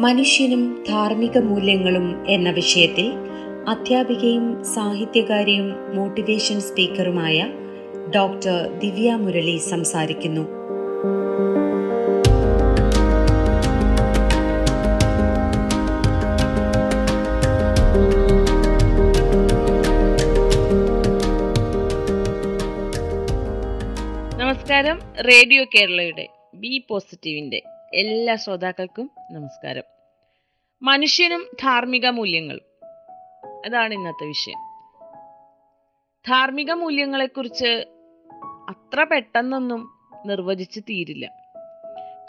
മനുഷ്യനും ധാർമ്മിക മൂല്യങ്ങളും എന്ന വിഷയത്തിൽ അധ്യാപികയും സാഹിത്യകാരിയും മോട്ടിവേഷൻ സ്പീക്കറുമായ ഡോക്ടർ ദിവ്യ മുരളി സംസാരിക്കുന്നു. നമസ്കാരം. റേഡിയോ കേരളയുടെ ബി പോസിറ്റീവിന്റെ എല്ലാ ശ്രോതാക്കൾക്കും നമസ്കാരം. മനുഷ്യനും ധാർമ്മിക മൂല്യങ്ങളും. അതാണ് ഇന്നത്തെ വിഷയം. ധാർമ്മിക മൂല്യങ്ങളെക്കുറിച്ച് അത്ര പെട്ടെന്നൊന്നും നിർവചിച്ച് തീരില്ല.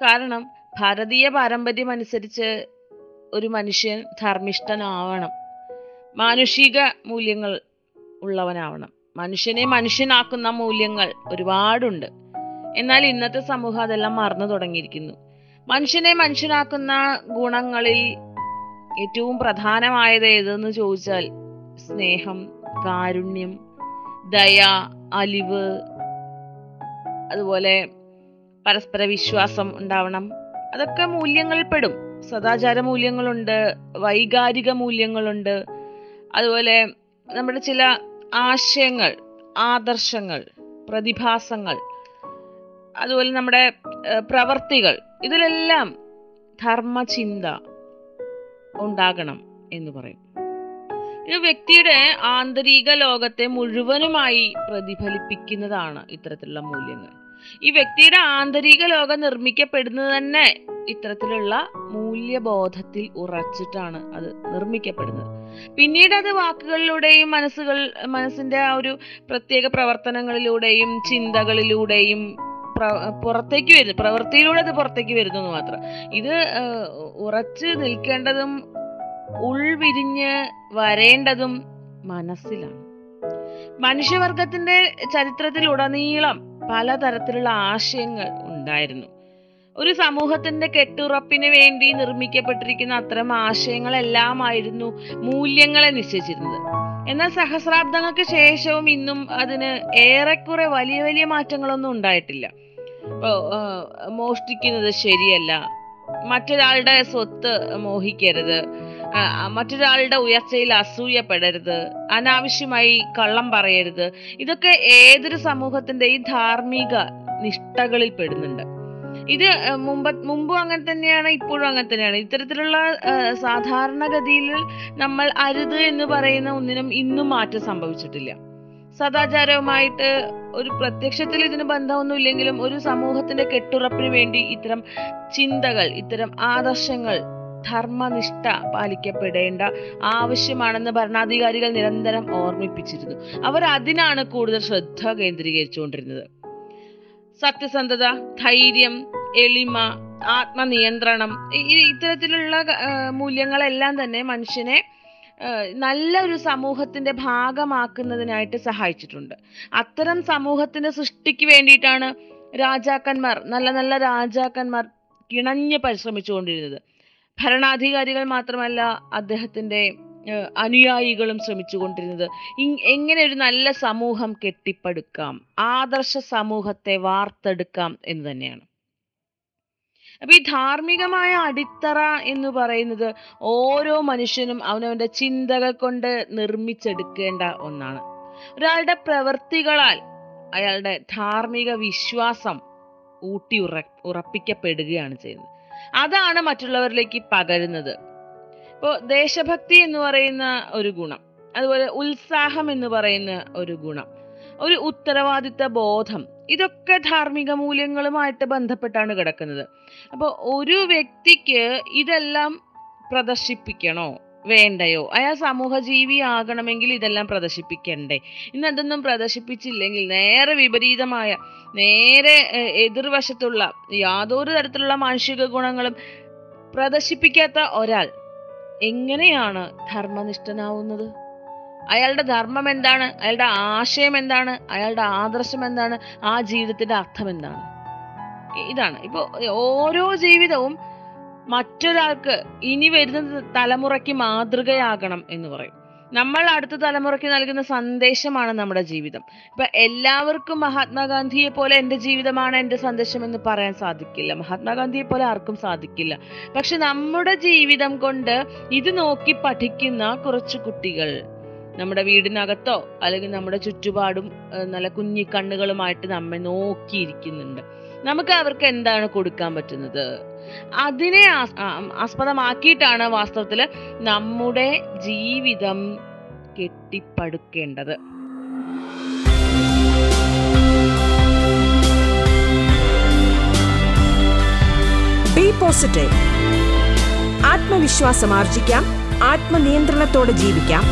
കാരണം ഭാരതീയ പാരമ്പര്യം അനുസരിച്ച് ഒരു മനുഷ്യൻ ധർമ്മിഷ്ഠനാവണം. മാനുഷിക മൂല്യങ്ങൾ ഉള്ളവനാവണം. മനുഷ്യനെ മനുഷ്യനാക്കുന്ന മൂല്യങ്ങൾ ഒരുപാടുണ്ട്. എന്നാൽ ഇന്നത്തെ സമൂഹം അതെല്ലാം മറന്നു തുടങ്ങിയിരിക്കുന്നു. മനുഷ്യനെ മനുഷ്യനാക്കുന്ന ഗുണങ്ങളിൽ ഏറ്റവും പ്രധാനമായത് ഏതെന്ന് ചോദിച്ചാൽ സ്നേഹം കാരുണ്യം ദയ അലിവ് അതുപോലെ പരസ്പര വിശ്വാസം ഉണ്ടാവണം. അതൊക്കെ മൂല്യങ്ങളിൽ പെടും. സദാചാര മൂല്യങ്ങളുണ്ട് വൈകാരിക മൂല്യങ്ങളുണ്ട്. അതുപോലെ നമ്മുടെ ചില ആശയങ്ങൾ ആദർശങ്ങൾ പ്രതിഭാസങ്ങൾ അതുപോലെ നമ്മുടെ പ്രവർത്തികൾ ഇതിലെല്ലാം ധർമ്മചിന്ത ഉണ്ടാകണം എന്ന് പറയും. ഇത് വ്യക്തിയുടെ ആന്തരിക ലോകത്തെ മുഴുവനുമായി പ്രതിഫലിപ്പിക്കുന്നതാണ് ഇത്തരത്തിലുള്ള മൂല്യങ്ങൾ. ഈ വ്യക്തിയുടെ ആന്തരിക ലോകം നിർമ്മിക്കപ്പെടുന്നത് തന്നെ ഇത്തരത്തിലുള്ള മൂല്യബോധത്തിൽ ഉറച്ചിട്ടാണ് അത് നിർമ്മിക്കപ്പെടുന്നത്. പിന്നീട് അത് വാക്കുകളിലൂടെയും മനസ്സുകൾ മനസ്സിന്റെ ആ ഒരു പ്രത്യേക പ്രവർത്തനങ്ങളിലൂടെയും ചിന്തകളിലൂടെയും പുറത്തേക്ക് വരുന്നു. പ്രവൃത്തിയിലൂടെ അത് പുറത്തേക്ക് വരുന്നു എന്ന് മാത്രം. ഇത് ഉറച്ച് നിൽക്കേണ്ടതും ഉൾവിരിഞ്ഞ് വരേണ്ടതും മനസ്സിലാണ്. മനുഷ്യവർഗത്തിന്റെ ചരിത്രത്തിലുടനീളം പലതരത്തിലുള്ള ആശയങ്ങൾ ഉണ്ടായിരുന്നു. ഒരു സമൂഹത്തിന്റെ കെട്ടുറപ്പിന് വേണ്ടി നിർമ്മിക്കപ്പെട്ടിരിക്കുന്ന അത്തരം ആശയങ്ങളെല്ലാമായിരുന്നു മൂല്യങ്ങളെ നിശ്ചയിച്ചിരുന്നത്. എന്നാൽ സഹസ്രാബ്ദങ്ങൾക്ക് ശേഷവും ഇന്നും അതിന് ഏറെക്കുറെ വലിയ വലിയ മാറ്റങ്ങളൊന്നും ഉണ്ടായിട്ടില്ല. മോഷ്ടിക്കുന്നത് ശരിയല്ല. മറ്റൊരാളുടെ സ്വത്ത് മോഹിക്കരുത്. മറ്റൊരാളുടെ ഉയർച്ചയിൽ അസൂയപ്പെടരുത്. അനാവശ്യമായി കള്ളം പറയരുത്. ഇതൊക്കെ ഏതൊരു സമൂഹത്തിന്റെയും ധാർമ്മിക നിഷ്ഠകളിൽ പെടുന്നുണ്ട്. ഇത് മുമ്പ് മുമ്പും അങ്ങനെ തന്നെയാണ് ഇപ്പോഴും അങ്ങനെ തന്നെയാണ്. ഇത്തരത്തിലുള്ള സാധാരണഗതിയിൽ നമ്മൾ അരുത് എന്ന് പറയുന്ന ഒന്നിനും ഇന്നും മാറ്റം സംഭവിച്ചിട്ടില്ല. സദാചാരവുമായിട്ട് ഒരു പ്രത്യക്ഷത്തിൽ ഇതിന് ബന്ധമൊന്നും ഇല്ലെങ്കിലും ഒരു സമൂഹത്തിന്റെ കെട്ടുറപ്പിന് വേണ്ടി ഇത്തരം ചിന്തകൾ ഇത്തരം ആദർശങ്ങൾ ധർമ്മനിഷ്ഠ പാലിക്കപ്പെടേണ്ട ആവശ്യമാണെന്ന് ഭരണാധികാരികൾ നിരന്തരം ഓർമ്മിപ്പിച്ചിരുന്നു. അവർ അതിനാണ് കൂടുതൽ ശ്രദ്ധ കേന്ദ്രീകരിച്ചുകൊണ്ടിരുന്നത്. സത്യസന്ധത ധൈര്യം എളിമ ആത്മനിയന്ത്രണം ഇത്തരത്തിലുള്ള മൂല്യങ്ങളെല്ലാം തന്നെ മനുഷ്യനെ നല്ല ഒരു സമൂഹത്തിന്റെ ഭാഗമാക്കുന്നതിനായിട്ട് സഹായിച്ചിട്ടുണ്ട്. അത്തരം സമൂഹത്തിന്റെ സൃഷ്ടിക്ക് വേണ്ടിയിട്ടാണ് രാജാക്കന്മാർ നല്ല നല്ല രാജാക്കന്മാർ കിണഞ്ഞ് പരിശ്രമിച്ചുകൊണ്ടിരുന്നത്. ഭരണാധികാരികൾ മാത്രമല്ല അദ്ദേഹത്തിന്റെ അനുയായികളും ശ്രമിച്ചുകൊണ്ടിരുന്നത്. എങ്ങനെ ഒരു നല്ല സമൂഹം കെട്ടിപ്പടുക്കാം ആദർശ സമൂഹത്തെ വാർത്തെടുക്കാം എന്ന് തന്നെയാണ്. അപ്പൊ ഈ ധാർമ്മികമായ അടിത്തറ എന്ന് പറയുന്നത് ഓരോ മനുഷ്യനും അവനവന്റെ ചിന്തകൾ കൊണ്ട് നിർമ്മിച്ചെടുക്കേണ്ട ഒന്നാണ്. ഒരാളുടെ പ്രവൃത്തികളാൽ അയാളുടെ ധാർമ്മിക വിശ്വാസം ഊട്ടി ഉറ ഉറപ്പിക്കപ്പെടുകയാണ് ചെയ്യുന്നത്. അതാണ് മറ്റുള്ളവരിലേക്ക് പകരുന്നത്. ഇപ്പോൾ ദേശഭക്തി എന്ന് പറയുന്ന ഒരു ഗുണം അതുപോലെ ഉത്സാഹം എന്ന് പറയുന്ന ഒരു ഗുണം. ഒരു ഉത്തരവാദിത്ത ബോധം. ഇതൊക്കെ ധാർമ്മിക മൂല്യങ്ങളുമായിട്ട് ബന്ധപ്പെട്ടാണ് കിടക്കുന്നത്. അപ്പോൾ ഒരു വ്യക്തിക്ക് ഇതെല്ലാം പ്രദർശിപ്പിക്കണോ? വേണ്ടയോ? അയാൾ സമൂഹജീവി ആകണമെങ്കിൽ ഇതെല്ലാം പ്രദർശിപ്പിക്കണ്ടേ? ഇന്ന് അതൊന്നും പ്രദർശിപ്പിച്ചില്ലെങ്കിൽ നേരെ വിപരീതമായ നേരെ എതിർവശത്തുള്ള യാതൊരു തരത്തിലുള്ള മാനുഷിക ഗുണങ്ങളും പ്രദർശിപ്പിക്കാത്ത ഒരാൾ എങ്ങനെയാണ് ധർമ്മനിഷ്ഠനാവുന്നത്? അയാളുടെ ധർമ്മം എന്താണ്? അയാളുടെ ആശയം എന്താണ്? അയാളുടെ ആദർശം എന്താണ്? ആ ജീവിതത്തിന്റെ അർത്ഥം എന്താണ്? ഇതാണ്. ഇപ്പൊ ഓരോ ജീവിതവും മറ്റൊരാൾക്ക് ഇനി വരുന്ന തലമുറയ്ക്ക് മാതൃകയാകണം എന്ന് പറയും. നമ്മൾ അടുത്ത തലമുറയ്ക്ക് നൽകുന്ന സന്ദേശമാണ് നമ്മുടെ ജീവിതം. ഇപ്പൊ എല്ലാവർക്കും മഹാത്മാഗാന്ധിയെ പോലെ എന്റെ ജീവിതമാണ് എന്റെ സന്ദേശം എന്ന് പറയാൻ സാധിക്കില്ല. മഹാത്മാഗാന്ധിയെ പോലെ ആർക്കും സാധിക്കില്ല. പക്ഷെ നമ്മുടെ ജീവിതം കൊണ്ട് ഇത് നോക്കി പഠിക്കുന്ന കുറച്ച് കുട്ടികൾ നമ്മുടെ വീടിനകത്തോ അല്ലെങ്കിൽ നമ്മുടെ ചുറ്റുപാടും നല്ല കുഞ്ഞി കണ്ണുകളുമായിട്ട് നമ്മെ നോക്കിയിരിക്കുന്നുണ്ട്. നമുക്ക് അവർക്ക് എന്താണ് കൊടുക്കാൻ പറ്റുന്നത്? അതിനെ ആസ്- ആസ്പദമാക്കിയിട്ടാണ് വാസ്തവത്തിൽ നമ്മുടെ ജീവിതം കെട്ടിപ്പടുക്കേണ്ടത്. പോസിറ്റീവ് ആത്മവിശ്വാസം ആർജിക്കാം. ആത്മനിയന്ത്രണത്തോടെ ജീവിക്കാം.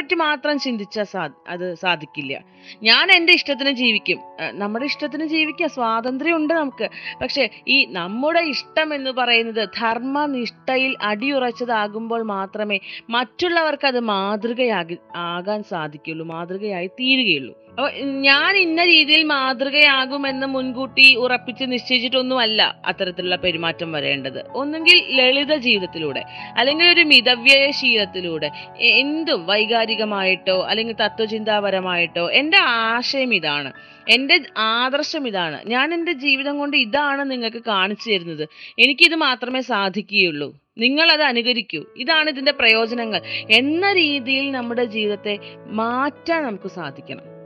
പറ്റി മാത്രം ചിന്തിച്ചാൽ സാ അത് സാധിക്കില്ല. ഞാൻ എന്റെ ഇഷ്ടത്തിന് ജീവിക്കും. നമ്മുടെ ഇഷ്ടത്തിന് ജീവിക്കാം. സ്വാതന്ത്ര്യമുണ്ട് നമുക്ക്. പക്ഷേ ഈ നമ്മുടെ ഇഷ്ടം എന്ന് പറയുന്നത് ധർമ്മനിഷ്ഠയിൽ അടിയുറച്ചതാകുമ്പോൾ മാത്രമേ മറ്റുള്ളവർക്ക് അത് മാതൃകയാകി ആകാൻ സാധിക്കുള്ളൂ മാതൃകയായി തീരുകയുള്ളൂ. ഞാൻ ഇന്ന രീതിയിൽ മാതൃകയാകുമെന്ന് മുൻകൂട്ടി ഉറപ്പിച്ച് നിശ്ചയിച്ചിട്ടൊന്നുമല്ല അത്തരത്തിലുള്ള പെരുമാറ്റം വരേണ്ടത്. ഒന്നുകിൽ ലളിത ജീവിതത്തിലൂടെ അല്ലെങ്കിൽ ഒരു മിതവ്യയ ശീലത്തിലൂടെ എന്തും വൈകാരികമായിട്ടോ അല്ലെങ്കിൽ തത്വചിന്താപരമായിട്ടോ എന്റെ ആശയം ഇതാണ് എന്റെ ആദർശം ഇതാണ് ഞാൻ എന്റെ ജീവിതം കൊണ്ട് ഇതാണ് നിങ്ങൾക്ക് കാണിച്ചു തരുന്നത്. എനിക്കിത് മാത്രമേ സാധിക്കുകയുള്ളൂ. നിങ്ങൾ അത് അനുകരിക്കൂ. ഇതാണ് ഇതിന്റെ പ്രയോജനങ്ങൾ. എന്ന രീതിയിൽ നമ്മുടെ ജീവിതത്തെ മാറ്റാൻ നമുക്ക് സാധിക്കണം.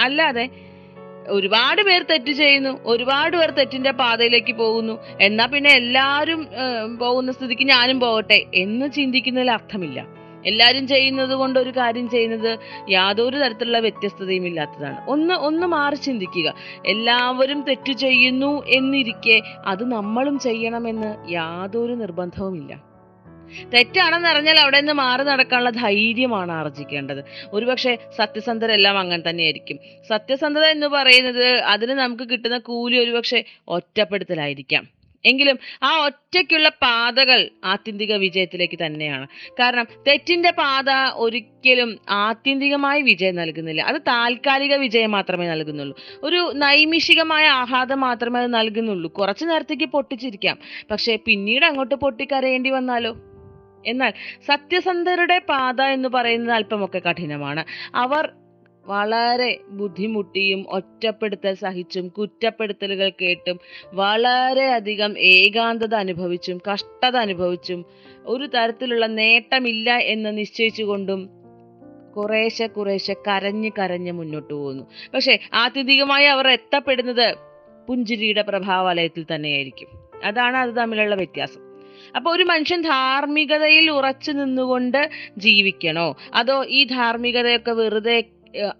അല്ലാതെ ഒരുപാട് പേർ തെറ്റ് ചെയ്യുന്നു ഒരുപാട് പേർ തെറ്റിന്റെ പാതയിലേക്ക് പോകുന്നു. എന്നാ പിന്നെ എല്ലാരും പോകുന്ന സ്ഥിതിക്ക് ഞാനും പോകട്ടെ എന്ന് ചിന്തിക്കുന്നതിൽ അർത്ഥമില്ല. എല്ലാരും ചെയ്യുന്നത് കൊണ്ട് ഒരു കാര്യം ചെയ്യുന്നത് യാതൊരു തരത്തിലുള്ള വ്യത്യസ്തതയും ഇല്ലാത്തതാണ്. ഒന്ന് ഒന്ന് മാറി ചിന്തിക്കുക. എല്ലാവരും തെറ്റ് ചെയ്യുന്നു എന്നിരിക്കെ അത് നമ്മളും ചെയ്യണമെന്ന് യാതൊരു നിർബന്ധവുമില്ല. തെറ്റാണെന്ന് അറിഞ്ഞാൽ അവിടെ നിന്ന് മാറി നടക്കാനുള്ള ധൈര്യമാണ് ആർജിക്കേണ്ടത്. ഒരുപക്ഷെ സത്യസന്ധരെല്ലാം അങ്ങനെ തന്നെയായിരിക്കും. സത്യസന്ധത എന്ന് പറയുന്നത് അതിന് നമുക്ക് കിട്ടുന്ന കൂലി ഒരുപക്ഷെ ഒറ്റപ്പെടുത്തലായിരിക്കാം. എങ്കിലും ആ ഒറ്റയ്ക്കുള്ള പാതകൾ ആത്യന്തിക വിജയത്തിലേക്ക് തന്നെയാണ്. കാരണം തെറ്റിന്റെ പാത ഒരിക്കലും ആത്യന്തികമായി വിജയം നൽകുന്നില്ല. അത് താൽക്കാലിക വിജയം മാത്രമേ നൽകുന്നുള്ളൂ. ഒരു നൈമിഷികമായ ആഹ്ലാദം മാത്രമേ അത് നൽകുന്നുള്ളൂ. കുറച്ചു നേരത്തേക്ക് പൊട്ടിച്ചിരിക്കാം. പക്ഷേ പിന്നീട് അങ്ങോട്ട് പൊട്ടിക്കരയേണ്ടി വന്നാലോ? എന്നാൽ സത്യസന്ധരുടെ പാത എന്ന് പറയുന്നത് അല്പമൊക്കെ കഠിനമാണ്. അവർ വളരെ ബുദ്ധിമുട്ടിയും ഒറ്റപ്പെടുത്തൽ സഹിച്ചും കുറ്റപ്പെടുത്തലുകൾ കേട്ടും വളരെയധികം ഏകാന്തത അനുഭവിച്ചും കഷ്ടത അനുഭവിച്ചും ഒരു തരത്തിലുള്ള നേട്ടമില്ല എന്ന് നിശ്ചയിച്ചുകൊണ്ടും കുറേശ്ശെ കുറേശ്ശെ കരഞ്ഞ് കരഞ്ഞ് മുന്നോട്ട് പോകുന്നു. പക്ഷേ ആത്യന്തികമായി അവർ എത്തപ്പെടുന്നത് പുഞ്ചിരിയുടെ പ്രഭാവാലയത്തിൽ തന്നെയായിരിക്കും. അതാണ് അത് തമ്മിലുള്ള വ്യത്യാസം. അപ്പൊ ഒരു മനുഷ്യൻ ധാർമ്മികതയിൽ ഉറച്ചു നിന്നുകൊണ്ട് ജീവിക്കണോ? അതോ ഈ ധാർമ്മികതയൊക്കെ വെറുതെ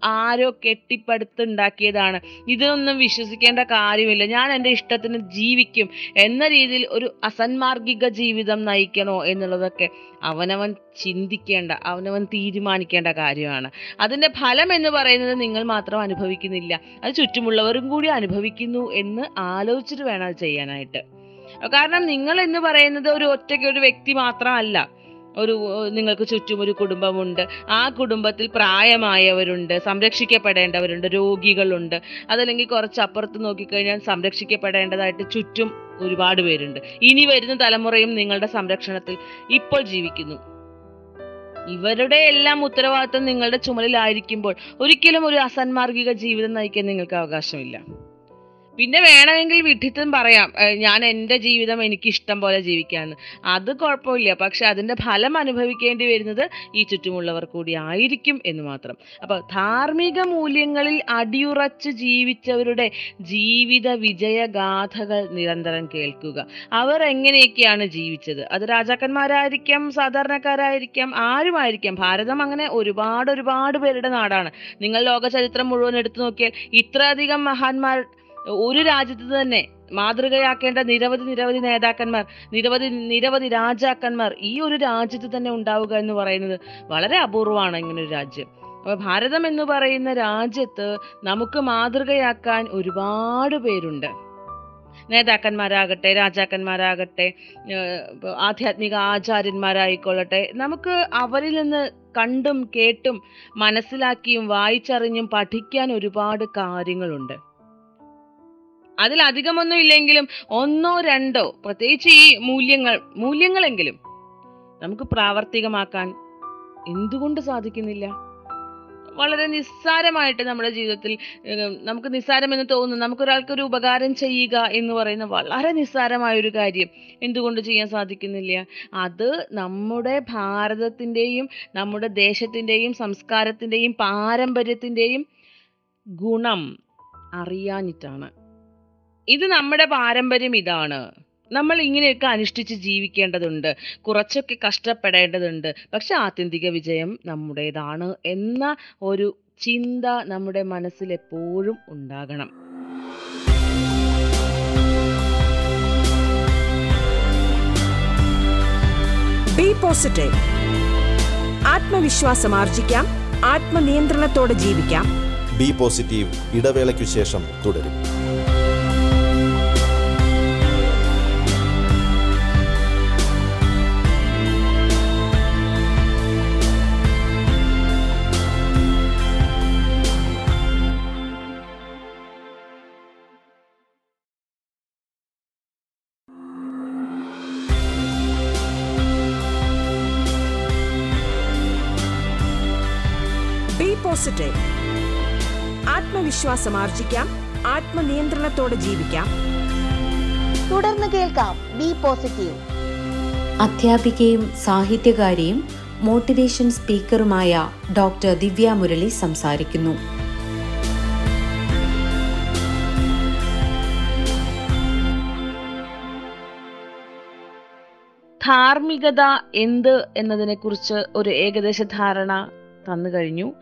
ആരോ കെട്ടിപ്പടുത്തുണ്ടാക്കിയതാണ്? ഇതൊന്നും വിശ്വസിക്കേണ്ട കാര്യമില്ല. ഞാൻ എന്റെ ഇഷ്ടത്തിന് ജീവിക്കും എന്ന രീതിയിൽ ഒരു അസന്മാർഗിക ജീവിതം നയിക്കണോ എന്നുള്ളതൊക്കെ അവനവൻ ചിന്തിക്കേണ്ട അവനവൻ തീരുമാനിക്കേണ്ട കാര്യമാണ്. അതിന്റെ ഫലം എന്ന് പറയുന്നത് നിങ്ങൾ മാത്രം അനുഭവിക്കുന്നില്ല. അത് ചുറ്റുമുള്ളവരും കൂടി അനുഭവിക്കുന്നു എന്ന് ആലോചിച്ചിട്ട് വേണം അത് ചെയ്യാനായിട്ട്. കാരണം നിങ്ങൾ എന്ന് പറയുന്നത് ഒരു ഒറ്റയ്ക്ക് ഒരു വ്യക്തി മാത്രമല്ല. ഒരു നിങ്ങൾക്ക് ചുറ്റും ഒരു കുടുംബമുണ്ട്. ആ കുടുംബത്തിൽ പ്രായമായവരുണ്ട് സംരക്ഷിക്കപ്പെടേണ്ടവരുണ്ട് രോഗികളുണ്ട്. അതല്ലെങ്കിൽ കുറച്ച് അപ്പുറത്ത് നോക്കിക്കഴിഞ്ഞാൽ സംരക്ഷിക്കപ്പെടേണ്ടതായിട്ട് ചുറ്റും ഒരുപാട് പേരുണ്ട്. ഇനി വരുന്ന തലമുറയും നിങ്ങളുടെ സംരക്ഷണത്തിൽ ഇപ്പോൾ ജീവിക്കുന്നു. ഇവരുടെ എല്ലാം ഉത്തരവാദിത്വം നിങ്ങളുടെ ചുമലിലായിരിക്കുമ്പോൾ ഒരിക്കലും ഒരു അസന്മാർഗിക ജീവിതം നയിക്കാൻ നിങ്ങൾക്ക് അവകാശമില്ല. പിന്നെ വേണമെങ്കിൽ വിഡിത്തം പറയാം. ഞാൻ എന്റെ ജീവിതം എനിക്ക് ഇഷ്ടം പോലെ ജീവിക്കാമെന്ന് അത് കുഴപ്പമില്ല. പക്ഷെ അതിന്റെ ഫലം അനുഭവിക്കേണ്ടി വരുന്നത് ഈ ചുറ്റുമുള്ളവർ കൂടി ആയിരിക്കും എന്ന് മാത്രം. അപ്പോൾ ധാർമ്മിക മൂല്യങ്ങളിൽ അടിയുറച്ച് ജീവിച്ചവരുടെ ജീവിത വിജയഗാഥകൾ നിരന്തരം കേൾക്കുക. അവർ എങ്ങനെയൊക്കെയാണ് ജീവിച്ചത്? അത് രാജാക്കന്മാരായിരിക്കാം സാധാരണക്കാരായിരിക്കാം ആരുമായിരിക്കാം? ഭാരതം അങ്ങനെ ഒരുപാട് ഒരുപാട് പേരുടെ നാടാണ്. നിങ്ങൾ ലോക ചരിത്രം മുഴുവൻ എടുത്തു നോക്കിയാൽ ഇത്രയധികം മഹാന്മാർ ഒരു രാജ്യത്ത് തന്നെ മാതൃകയാക്കേണ്ട നിരവധി നിരവധി നേതാക്കന്മാർ നിരവധി നിരവധി രാജാക്കന്മാർ ഈ ഒരു രാജ്യത്ത് തന്നെ ഉണ്ടാവുക എന്ന് പറയുന്നത് വളരെ അപൂർവമാണ് ഇങ്ങനെ ഒരു രാജ്യം. അപ്പൊ ഭാരതം എന്ന് പറയുന്ന രാജ്യത്ത് നമുക്ക് മാതൃകയാക്കാൻ ഒരുപാട് പേരുണ്ട്. നേതാക്കന്മാരാകട്ടെ രാജാക്കന്മാരാകട്ടെ ആധ്യാത്മിക ആചാര്യന്മാരായിക്കൊള്ളട്ടെ നമുക്ക് അവരിൽ നിന്ന് കണ്ടും കേട്ടും മനസ്സിലാക്കിയും വായിച്ചറിഞ്ഞും പഠിക്കാൻ ഒരുപാട് കാര്യങ്ങളുണ്ട്. അതിലധികമൊന്നും ഇല്ലെങ്കിലും ഒന്നോ രണ്ടോ പ്രത്യേകിച്ച് ഈ മൂല്യങ്ങൾ മൂല്യങ്ങളെങ്കിലും നമുക്ക് പ്രാവർത്തികമാക്കാൻ എന്തുകൊണ്ട് സാധിക്കുന്നില്ല? വളരെ നിസ്സാരമായിട്ട് നമ്മുടെ ജീവിതത്തിൽ നമുക്ക് നിസ്സാരമെന്ന് തോന്നുന്നു. നമുക്കൊരാൾക്ക് ഒരു ഉപകാരം ചെയ്യുക എന്ന് പറയുന്ന വളരെ നിസ്സാരമായ ഒരു കാര്യം എന്തുകൊണ്ട് ചെയ്യാൻ സാധിക്കുന്നില്ല? അത് നമ്മുടെ ഭാരതത്തിന്റെയും നമ്മുടെ ദേശത്തിന്റെയും സംസ്കാരത്തിന്റെയും പാരമ്പര്യത്തിന്റെയും ഗുണം അറിയാഞ്ഞിട്ടാണ്. ഇത് നമ്മുടെ പാരമ്പര്യം ഇതാണ്. നമ്മൾ ഇങ്ങനെയൊക്കെ അനുഷ്ഠിച്ച് ജീവിക്കേണ്ടതുണ്ട്. കുറച്ചൊക്കെ കഷ്ടപ്പെടേണ്ടതുണ്ട്. പക്ഷെ ആത്യന്തിക വിജയം നമ്മുടേതാണ് എന്ന ഒരു ചിന്ത നമ്മുടെ മനസ്സിൽ എപ്പോഴും ഉണ്ടാകണം. ബി പോസിറ്റീവ് ആത്മവിശ്വാസം ആർജിക്കാം. ആത്മനിയന്ത്രണത്തോടെ ജീവിക്കാം. ബി പോസിറ്റീവ് ഇടവേളയ്ക്കു ശേഷം തുടരും. പോസിറ്റീവ് ആത്മവിശ്വാസം ആർജിക്കാം ആത്മനിയന്ത്രണത്തോടെ ജീവിക്കാം. തുടർന്ന് കേൾക്കാം ബി പോസിറ്റീവ്. അധ്യാപികയും സാഹിത്യകാരിയും മോട്ടിവേഷൻ സ്പീക്കറുമായ ഡോക്ടർ ദിവ്യ മുരളി സംസാരിക്കുന്നു. ധാർമ്മികത എന്ത് എന്നതിനെ കുറിച്ച് ഒരു ഏകദേശ ധാരണ തന്നു കഴിഞ്ഞു.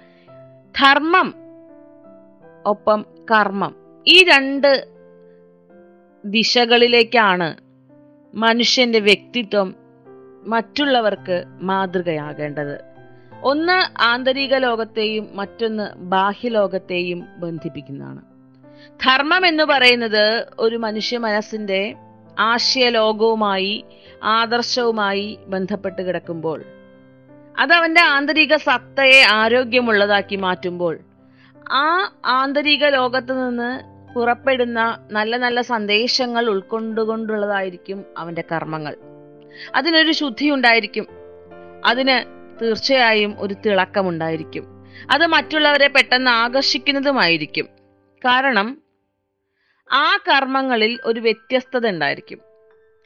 ധർമ്മം ഒപ്പം കർമ്മം. ഈ രണ്ട് ദിശകളിലേക്കാണ് മനുഷ്യന്റെ വ്യക്തിത്വം മറ്റുള്ളവർക്ക് മാതൃകയാകേണ്ടത്. ഒന്ന് ആന്തരിക ലോകത്തെയും മറ്റൊന്ന് ബാഹ്യലോകത്തെയും ബന്ധിപ്പിക്കുന്നതാണ്. ധർമ്മം എന്ന് പറയുന്നത് ഒരു മനുഷ്യ മനസ്സിന്റെ ആശയലോകവുമായി ആദർശവുമായി ബന്ധപ്പെട്ട് കിടക്കുമ്പോൾ അത് അവന്റെ ആന്തരിക സത്തയെ ആരോഗ്യമുള്ളതാക്കി മാറ്റുമ്പോൾ ആ ആന്തരിക ലോകത്ത് നിന്ന് പുറപ്പെടുന്ന നല്ല നല്ല സന്ദേശങ്ങൾ ഉൾക്കൊണ്ടുകൊണ്ടുള്ളതായിരിക്കും അവന്റെ കർമ്മങ്ങൾ. അതിനൊരു ശുദ്ധി ഉണ്ടായിരിക്കും അതിന് തീർച്ചയായും ഒരു തിളക്കമുണ്ടായിരിക്കും. അത് മറ്റുള്ളവരെ പെട്ടെന്ന് ആകർഷിക്കുന്നതുമായിരിക്കും. കാരണം ആ കർമ്മങ്ങളിൽ ഒരു വ്യത്യസ്തത ഉണ്ടായിരിക്കും.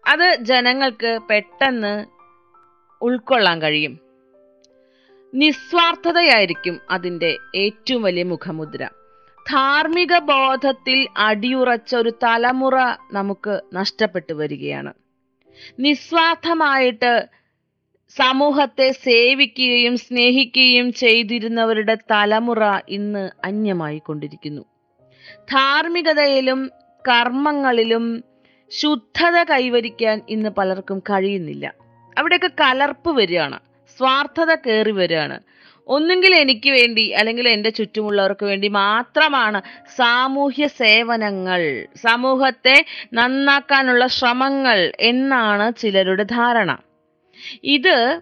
അത് ജനങ്ങൾക്ക് പെട്ടെന്ന് ഉൾക്കൊള്ളാൻ കഴിയും. നിസ്വാർത്ഥതയായിരിക്കും അതിന്റെ ഏറ്റവും വലിയ മുഖമുദ്ര. ധാർമ്മിക ബോധത്തിൽ അടിയുറച്ച ഒരു തലമുറ നമുക്ക് നഷ്ടപ്പെട്ടു വരികയാണ്. നിസ്വാർത്ഥമായിട്ട് സമൂഹത്തെ സേവിക്കുകയും സ്നേഹിക്കുകയും ചെയ്തിരുന്നവരുടെ തലമുറ ഇന്ന് അന്യമായി കൊണ്ടിരിക്കുന്നു ധാർമ്മികതയിലും കർമ്മങ്ങളിലും ശുദ്ധത കൈവരിക്കാൻ ഇന്ന് പലർക്കും കഴിയുന്നില്ല. അവിടെയൊക്കെ കലർപ്പ് വരികയാണ്. സ്വാർത്ഥത കയറി വരികയാണ്. ഒന്നുകിൽ എനിക്ക് വേണ്ടി അല്ലെങ്കിൽ എന്റെ ചുറ്റുമുള്ളവർക്ക് വേണ്ടി മാത്രമാണ് സാമൂഹ്യ സേവനങ്ങൾ സമൂഹത്തെ നന്നാക്കാനുള്ള ശ്രമങ്ങൾ എന്നാണ് ചിലരുടെ ധാരണ. ഇത്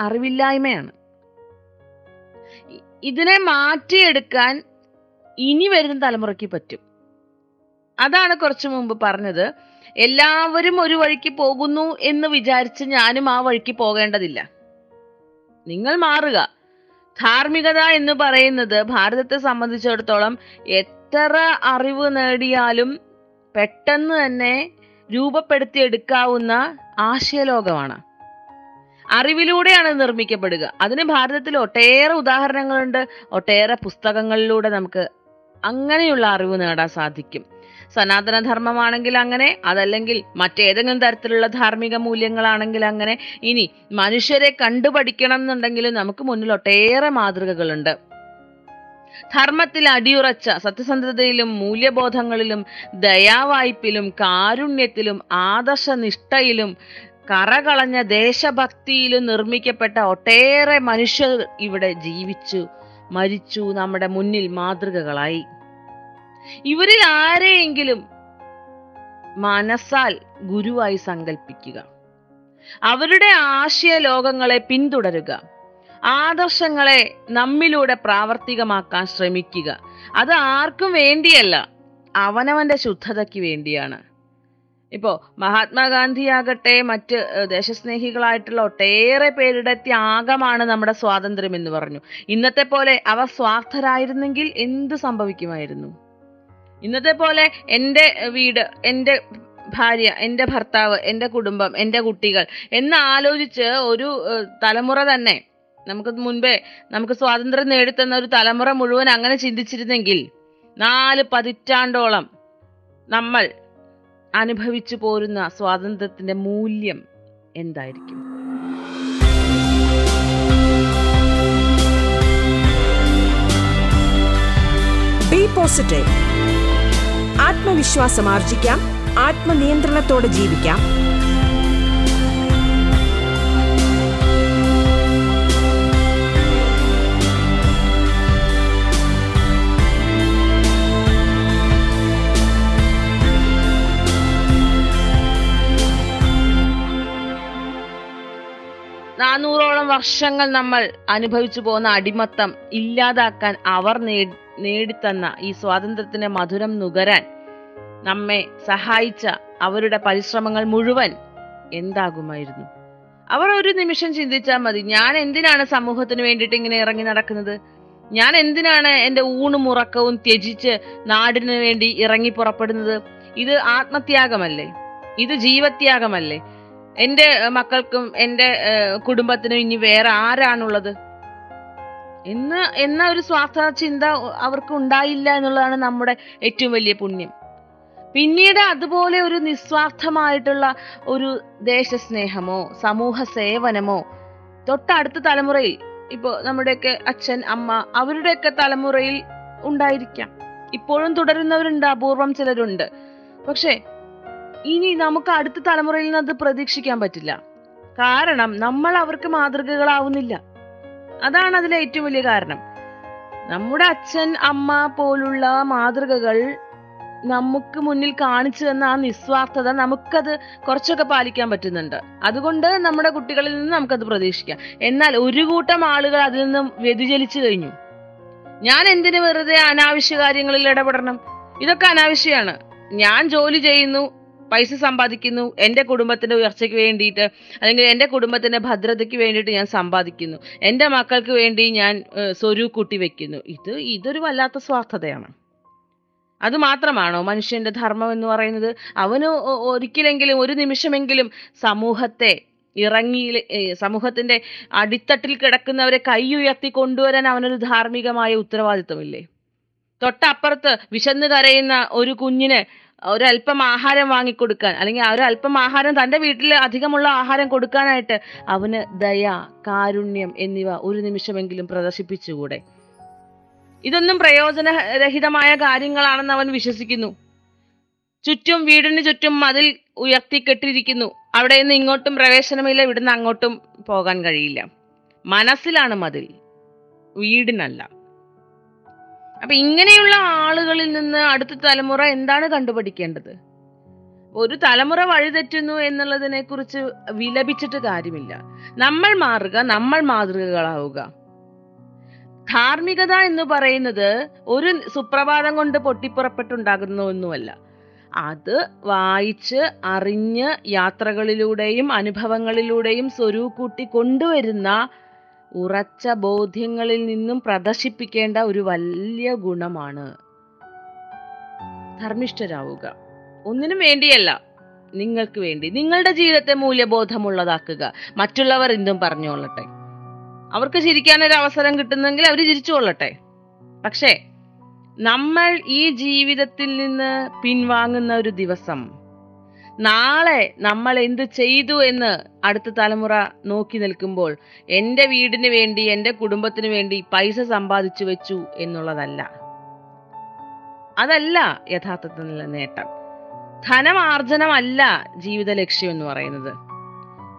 അറിവില്ലായ്മയാണ്. ഇതിനെ മാറ്റിയെടുക്കാൻ ഇനി വരുന്ന തലമുറയ്ക്ക് പറ്റും. അതാണ് കുറച്ചു മുമ്പ് പറഞ്ഞത്. എല്ലാവരും ഒരു വഴിക്ക് പോകുന്നു എന്ന് വിചാരിച്ച് ഞാനും ആ വഴിക്ക് പോകേണ്ടതില്ല. നിങ്ങൾ മാറുക. ധാർമ്മികത എന്ന് പറയുന്നത് ഭാരതത്തെ സംബന്ധിച്ചിടത്തോളം എത്ര അറിവ് നേടിയാലും പെട്ടെന്ന് തന്നെ രൂപപ്പെടുത്തിയെടുക്കാവുന്ന ആശയലോകമാണ്. അറിവിലൂടെയാണ് നിർമ്മിക്കപ്പെടുക. അതിന് ഭാരതത്തിൽ ഒട്ടേറെ ഉദാഹരണങ്ങളുണ്ട്. ഒട്ടേറെ പുസ്തകങ്ങളിലൂടെ നമുക്ക് അങ്ങനെയുള്ള അറിവ് നേടാൻ സാധിക്കും. സനാതന ധർമ്മമാണെങ്കിൽ അങ്ങനെ അതല്ലെങ്കിൽ മറ്റേതെങ്കിലും തരത്തിലുള്ള ധാർമ്മിക മൂല്യങ്ങളാണെങ്കിൽ അങ്ങനെ. ഇനി മനുഷ്യരെ കണ്ടുപഠിക്കണം എന്നുണ്ടെങ്കിൽ നമുക്ക് മുന്നിൽ ഒട്ടേറെ മാതൃകകളുണ്ട്. ധർമ്മത്തിൽ അടിയുറച്ച സത്യസന്ധതയിലും മൂല്യബോധങ്ങളിലും ദയാവായ്പിലും കാരുണ്യത്തിലും ആദർശനിഷ്ഠയിലും കറകളഞ്ഞ ദേശഭക്തിയിലും നിർമ്മിക്കപ്പെട്ട ഒട്ടേറെ മനുഷ്യർ ഇവിടെ ജീവിച്ചു മരിച്ചു നമ്മുടെ മുന്നിൽ മാതൃകകളായി. ഇവരിൽ ആരെയെങ്കിലും മനസ്സാൽ ഗുരുവായി സങ്കല്പിക്കുക അവരുടെ ആശയ ലോകങ്ങളെ പിന്തുടരുക. ആദർശങ്ങളെ നമ്മിലൂടെ പ്രാവർത്തികമാക്കാൻ ശ്രമിക്കുക. അത് ആർക്കും വേണ്ടിയല്ല അവനവന്റെ ശുദ്ധതയ്ക്ക് വേണ്ടിയാണ്. ഇപ്പോ മഹാത്മാഗാന്ധി ആകട്ടെ മറ്റ് ദേശസ്നേഹികളായിട്ടുള്ള ഒട്ടേറെ പേരുടെ ത്യാഗമാണ് നമ്മുടെ സ്വാതന്ത്ര്യം എന്ന് പറഞ്ഞു. ഇന്നത്തെ പോലെ അവർ സ്വാർത്ഥരായിരുന്നെങ്കിൽ എന്ത് സംഭവിക്കുമായിരുന്നു? ഇന്നത്തെ പോലെ എന്റെ വീട് എന്റെ ഭാര്യ എന്റെ ഭർത്താവ് എന്റെ കുടുംബം എന്റെ കുട്ടികൾ എന്ന് ആലോചിച്ച് ഒരു തലമുറ തന്നെ നമുക്ക് മുൻപേ നമുക്ക് സ്വാതന്ത്ര്യം നേടിത്തന്ന ഒരു തലമുറ മുഴുവൻ അങ്ങനെ ചിന്തിച്ചിരുന്നെങ്കിൽ നാല് പതിറ്റാണ്ടോളം നമ്മൾ അനുഭവിച്ചു പോരുന്ന സ്വാതന്ത്ര്യത്തിന്റെ മൂല്യം എന്തായിരിക്കും? ബി പോസിറ്റീവ് ആത്മവിശ്വാസം ആർജിക്കാം. ആത്മനിയന്ത്രണത്തോടെ ജീവിക്കാം. നാനൂറോളം വർഷങ്ങൾ നമ്മൾ അനുഭവിച്ചു പോകുന്ന അടിമത്തം ഇല്ലാതാക്കാൻ അവർ നേടിത്തന്ന ഈ സ്വാതന്ത്ര്യത്തിന്റെ മധുരം നുകരാൻ നമ്മെ സഹായിച്ച അവരുടെ പരിശ്രമങ്ങൾ മുഴുവൻ എന്താകുമായിരുന്നു? അവർ ഒരു നിമിഷം ചിന്തിച്ചാൽ മതി ഞാൻ എന്തിനാണ് സമൂഹത്തിന് വേണ്ടിയിട്ട് ഇങ്ങനെ ഇറങ്ങി നടക്കുന്നത്? ഞാൻ എന്തിനാണ് എന്റെ ഊണും ഉറക്കവും ത്യജിച്ച് നാടിനു വേണ്ടി ഇറങ്ങി പുറപ്പെടുന്നത്? ഇത് ആത്മത്യാഗമല്ലേ? ഇത് ജീവത്യാഗമല്ലേ? എന്റെ മക്കൾക്കും എന്റെ കുടുംബത്തിനും ഇനി വേറെ ആരാണുള്ളത്? എന്ന് എന്ന ഒരു സ്വാർത്ഥ ചിന്ത അവർക്ക് ഉണ്ടായില്ല എന്നുള്ളതാണ് നമ്മുടെ ഏറ്റവും വലിയ പുണ്യം. പിന്നീട് അതുപോലെ ഒരു നിസ്വാർത്ഥമായിട്ടുള്ള ഒരു ദേശസ്നേഹമോ സമൂഹ സേവനമോ തൊട്ടടുത്ത തലമുറയിൽ ഇപ്പോൾ നമ്മുടെയൊക്കെ അച്ഛൻ അമ്മ അവരുടെയൊക്കെ തലമുറയിൽ ഉണ്ടായിരിക്കാം. ഇപ്പോഴും തുടരുന്നവരുണ്ട് അപൂർവം ചിലരുണ്ട്. പക്ഷേ ഇനി നമുക്ക് അടുത്ത തലമുറയിൽ നിന്ന് അത് പ്രതീക്ഷിക്കാൻ പറ്റില്ല. കാരണം നമ്മൾ അവർക്ക് മാതൃകകളാവുന്നില്ല. അതാണ് അതിലെ ഏറ്റവും വലിയ കാരണം. നമ്മുടെ അച്ഛൻ അമ്മ പോലുള്ള മാതൃകകൾ നമുക്ക് മുന്നിൽ കാണിച്ചു തന്ന ആ നിസ്വാർത്ഥത നമുക്കത് കുറച്ചൊക്കെ പാലിക്കാൻ പറ്റുന്നുണ്ട്. അതുകൊണ്ട് നമ്മുടെ കുട്ടികളിൽ നിന്ന് നമുക്കത് പ്രതീക്ഷിക്കാം. എന്നാൽ ഒരു കൂട്ടം ആളുകൾ അതിൽ നിന്നും വ്യതിചലിച്ചു കഴിഞ്ഞു. ഞാൻ എന്തിനു വെറുതെ അനാവശ്യ കാര്യങ്ങളിൽ ഇടപെടണം? ഇതൊക്കെ അനാവശ്യമാണ്. ഞാൻ ജോലി ചെയ്യുന്നു പൈസ സമ്പാദിക്കുന്നു എന്റെ കുടുംബത്തിന്റെ ഉയർച്ചയ്ക്ക് വേണ്ടിയിട്ട് അല്ലെങ്കിൽ എന്റെ കുടുംബത്തിന്റെ ഭദ്രതയ്ക്ക് വേണ്ടിയിട്ട് ഞാൻ സമ്പാദിക്കുന്നു. എന്റെ മക്കൾക്ക് വേണ്ടി ഞാൻ സ്വരൂ കൂട്ടി വെക്കുന്നു. ഇത് ഇതൊരു വല്ലാത്ത സ്വാർത്ഥതയാണ്. അത് മാത്രമാണോ മനുഷ്യന്റെ ധർമ്മം എന്ന് പറയുന്നത്? അവന് ഒരിക്കലെങ്കിലും ഒരു നിമിഷമെങ്കിലും സമൂഹത്തെ ഇറങ്ങി സമൂഹത്തിന്റെ അടിത്തട്ടിൽ കിടക്കുന്നവരെ കൈ ഉയർത്തി കൊണ്ടുവരാൻ അവനൊരു ധാർമ്മികമായ ഉത്തരവാദിത്വമില്ലേ? തൊട്ടപ്പുറത്ത് വിശന്ന് കരയുന്ന ഒരു കുഞ്ഞിന് ഒരല്പം ആഹാരം വാങ്ങിക്കൊടുക്കാൻ അല്ലെങ്കിൽ ആ ഒരല്പം ആഹാരം തന്റെ വീട്ടിൽ അധികമുള്ള ആഹാരം കൊടുക്കാനായിട്ട് അവന് ദയ കാരുണ്യം എന്നിവ ഒരു നിമിഷമെങ്കിലും പ്രദർശിപ്പിച്ചുകൂടെ? ഇതൊന്നും പ്രയോജനരഹിതമായ കാര്യങ്ങളാണെന്ന് അവൻ വിശ്വസിക്കുന്നു. ചുറ്റും വീടിന് ചുറ്റും മതിൽ ഉയർത്തിക്കെട്ടിരിക്കുന്നു. അവിടെ നിന്ന് ഇങ്ങോട്ടും പ്രവേശനമില്ല ഇവിടുന്ന് അങ്ങോട്ടും പോകാൻ കഴിയില്ല. മനസ്സിലാണ് മതിൽ വീടിനല്ല. അപ്പൊ ഇങ്ങനെയുള്ള ആളുകളിൽ നിന്ന് അടുത്ത തലമുറ എന്താണ് കണ്ടുപഠിക്കേണ്ടത്? ഒരു തലമുറ വഴിതെറ്റുന്നു എന്നുള്ളതിനെ കുറിച്ച് വിലപിച്ചിട്ട് കാര്യമില്ല. നമ്മൾ മാറുക നമ്മൾ മാതൃകകളാവുക. ധാർമ്മികത എന്ന് പറയുന്നത് ഒരു സുപ്രഭാതം കൊണ്ട് പൊട്ടിപ്പുറപ്പെട്ടുണ്ടാകുന്ന ഒന്നുമല്ല അത് വായിച്ച് അറിഞ്ഞ് യാത്രകളിലൂടെയും അനുഭവങ്ങളിലൂടെയും സ്വരൂകൂട്ടി കൊണ്ടുവരുന്ന ഉറച്ച ബോധ്യങ്ങളിൽ നിന്നും പ്രദർശിപ്പിക്കേണ്ട ഒരു വലിയ ഗുണമാണ്. ധർമ്മിഷ്ഠരാവുക. ഒന്നിനും വേണ്ടിയല്ല. നിങ്ങൾക്ക് വേണ്ടി. നിങ്ങളുടെ ജീവിതത്തെ മൂല്യബോധമുള്ളതാക്കുക. മറ്റുള്ളവർ എന്തും പറഞ്ഞുകൊള്ളട്ടെ. അവർക്ക് ചിരിക്കാൻ ഒരു അവസരം കിട്ടുന്നെങ്കിൽ അവർ ചിരിച്ചുകൊള്ളട്ടെ. പക്ഷേ നമ്മൾ ഈ ജീവിതത്തിൽ നിന്ന് പിൻവാങ്ങുന്ന ഒരു ദിവസം നാളെ നമ്മൾ എന്ത് ചെയ്തു എന്ന് അടുത്ത തലമുറ നോക്കി നിൽക്കുമ്പോൾ എന്റെ വീടിന് വേണ്ടി എന്റെ കുടുംബത്തിന് വേണ്ടി പൈസ സമ്പാദിച്ചു വെച്ചു എന്നുള്ളതല്ല. അതല്ല യഥാർത്ഥത്തിലുള്ള നേട്ടം. ധനമാർജനമല്ല ജീവിത ലക്ഷ്യം എന്ന് പറയുന്നത്.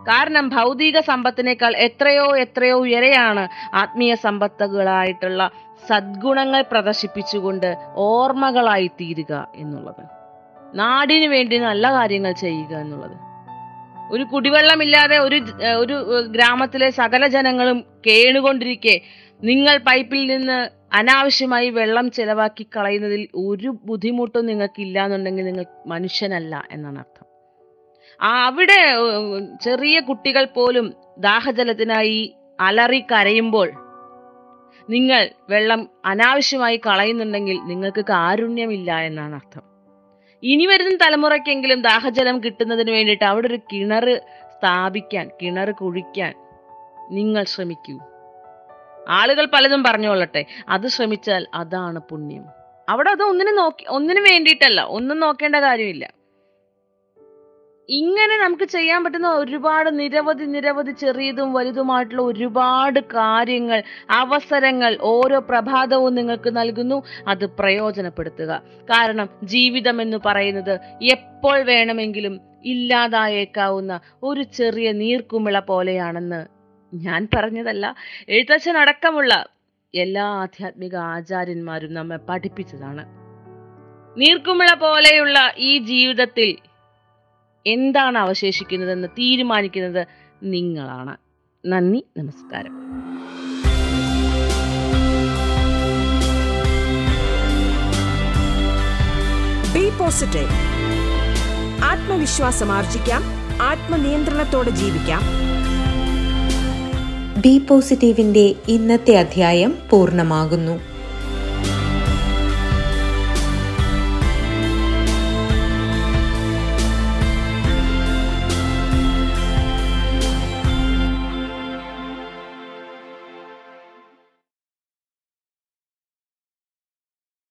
കാരണം ഭൗതിക സമ്പത്തിനേക്കാൾ എത്രയോ എത്രയോ ഉയരെയാണ് ആത്മീയ സമ്പത്തുകളായിട്ടുള്ള സദ്ഗുണങ്ങൾ പ്രദർശിപ്പിച്ചുകൊണ്ട് ഓർമ്മകളായി തീരുക എന്നുള്ളത്. നാടിനു വേണ്ടി നല്ല കാര്യങ്ങൾ ചെയ്യുക എന്നുള്ളത്. ഒരു കുടിവെള്ളമില്ലാതെ ഒരു ഒരു ഗ്രാമത്തിലെ സകല ജനങ്ങളും കേണുകൊണ്ടിരിക്കെ നിങ്ങൾ പൈപ്പിൽ നിന്ന് അനാവശ്യമായി വെള്ളം ചെലവാക്കി കളയുന്നതിൽ ഒരു ബുദ്ധിമുട്ടും നിങ്ങൾക്കില്ല എന്നുണ്ടെങ്കിൽ നിങ്ങൾ മനുഷ്യനല്ല എന്നാണ് അർത്ഥം. ആ അവിടെ ചെറിയ കുട്ടികൾ പോലും ദാഹജലത്തിനായി അലറി കരയുമ്പോൾ നിങ്ങൾ വെള്ളം അനാവശ്യമായി കളയുന്നുണ്ടെങ്കിൽ നിങ്ങൾക്ക് കാരുണ്യമില്ല എന്നാണ് അർത്ഥം. ഇനി വരുന്ന തലമുറയ്ക്കെങ്കിലും ദാഹജലം കിട്ടുന്നതിന് വേണ്ടിയിട്ട് അവിടെ ഒരു കിണർ സ്ഥാപിക്കാൻ കിണർ കുഴിക്കാൻ നിങ്ങൾ ശ്രമിക്കൂ. ആളുകൾ പലതും പറഞ്ഞുകൊള്ളട്ടെ. അത് ശ്രമിച്ചാൽ അതാണ് പുണ്യം. അവിടെ അത് ഒന്നിനും നോക്കി ഒന്നിനു വേണ്ടിയിട്ടല്ല. ഒന്നും നോക്കേണ്ട കാര്യമില്ല. ഇങ്ങനെ നമുക്ക് ചെയ്യാൻ പറ്റുന്ന ഒരുപാട് നിരവധി നിരവധി ചെറിയതും വലുതുമായിട്ടുള്ള ഒരുപാട് കാര്യങ്ങൾ അവസരങ്ങൾ ഓരോ പ്രഭാതവും നിങ്ങൾക്ക് നൽകുന്നു. അത് പ്രയോജനപ്പെടുത്തുക. കാരണം ജീവിതം എന്ന് പറയുന്നത് എപ്പോൾ വേണമെങ്കിലും ഇല്ലാതായേക്കാവുന്ന ഒരു ചെറിയ നീർക്കുമിള പോലെയാണെന്ന് ഞാൻ പറഞ്ഞതല്ല. എഴുത്തച്ഛൻ അടക്കമുള്ള എല്ലാ ആധ്യാത്മിക ആചാര്യന്മാരും നമ്മെ പഠിപ്പിച്ചതാണ്. നീർക്കുമിള പോലെയുള്ള ഈ ജീവിതത്തിൽ എന്താണ് അവശേഷിക്കുന്നതെന്ന് തീരുമാനിക്കുന്നത് നിങ്ങളാണ്. നന്ദി നമസ്കാരം. ബി പോസിറ്റീവ് ആത്മവിശ്വാസം ആർജിക്കാം ആത്മനിയന്ത്രണത്തോടെ ജീവിക്കാം. ബി പോസിറ്റീവിന്റെ ഇന്നത്തെ അധ്യായം പൂർണമാകുന്നു.